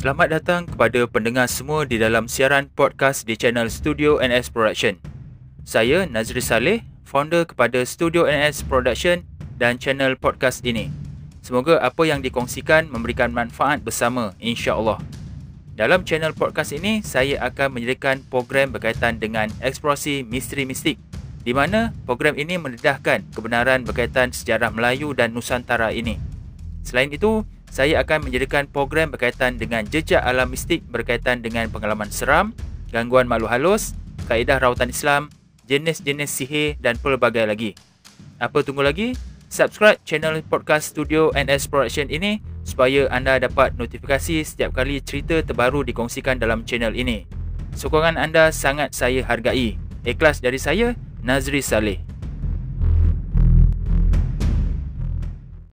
Selamat datang kepada pendengar semua di dalam siaran podcast di channel Studio NS Production. Saya Nazri Saleh, founder kepada Studio NS Production dan channel podcast ini. Semoga apa yang dikongsikan memberikan manfaat bersama insya-Allah. Dalam channel podcast ini, saya akan menyediakan program berkaitan dengan eksplorasi misteri mistik di mana program ini mendedahkan kebenaran berkaitan sejarah Melayu dan Nusantara ini. Selain itu, saya akan menjadikan program berkaitan dengan jejak alam mistik berkaitan dengan pengalaman seram, gangguan makhluk halus, kaedah rawatan Islam, jenis-jenis sihir dan pelbagai lagi. Apa tunggu lagi? Subscribe channel podcast Studio NS Production ini supaya anda dapat notifikasi setiap kali cerita terbaru dikongsikan dalam channel ini. Sokongan anda sangat saya hargai. Ikhlas dari saya, Nazri Saleh.